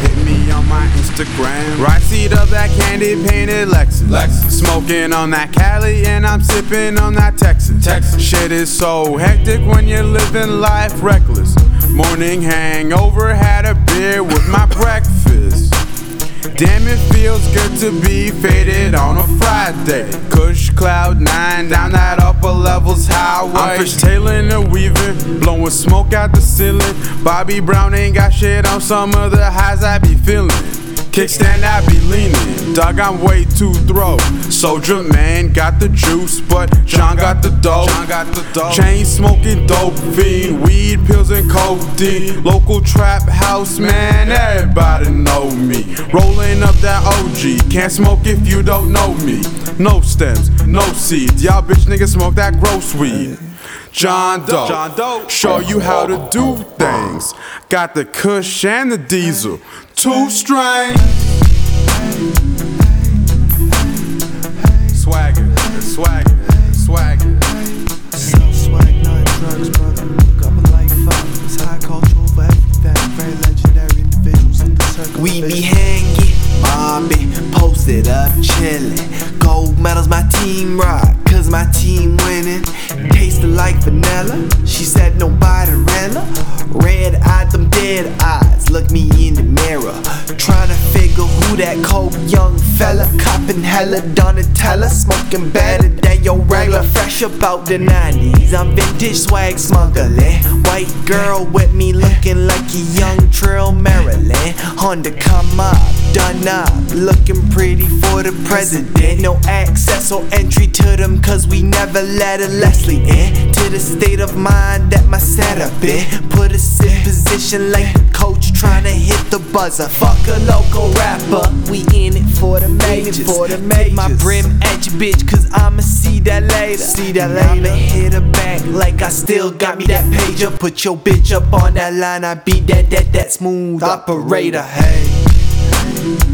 Hit me on my Instagram. Right seat of that candy painted Lexus. Lexus. Smoking on that Cali and I'm sipping on that Texas. Texas. Shit is so hectic when you're living life reckless. Morning hangover, had a beer with my breakfast. Damn, it feels good to be faded on a Friday. Kush cloud nine down that upper levels highway. I'm fishtailing and Weaver the ceiling. Bobby Brown ain't got shit on some of the highs I be feeling. Kickstand, I be leaning. Dog, I'm way too throw. Soldier man got the juice, but John got the dope. John got the dope. Chain smoking dope fiend, weed, pills, and codeine. Local trap house man, everybody know me. Rolling up that OG, can't smoke if you don't know me. No stems, no seeds. Y'all bitch niggas smoke that gross weed. John Doe, John Doe. show you how to do things. Got the Kush and the Diesel, two strings. Swagger, swagger, swagger. Self swag, not drugs, brother. Look up a life up. It's high culture over everything. Very legendary individuals in the circle. We be hanging, mobbing, posted up, chillin'. Gold medals, my team rock, cause my team winning. Tasted like vanilla, she said nobody realer. Red eyed, them dead eyes, look me in the mirror. Trying to figure who that cold young fella. Copping hella Donatella, smoking better than your regular. Fresh about the 90s, I'm vintage swag smuggling. White girl with me looking like a young Trail Maryland. Honda come up, done up, looking pretty for the president. No access or entry to them, cause we never let a Leslie in. To the state of mind that my setup in. Put us in position like the coach trying to hit the buzzer. Fuck a local rapper, we in it for the majors. for the Take my brim at your bitch, cause I'ma see that later. See that And I'ma hit her back like I still got me that pager. Put your bitch up on that line, I be that, that, that smooth operator. Hey. Bye.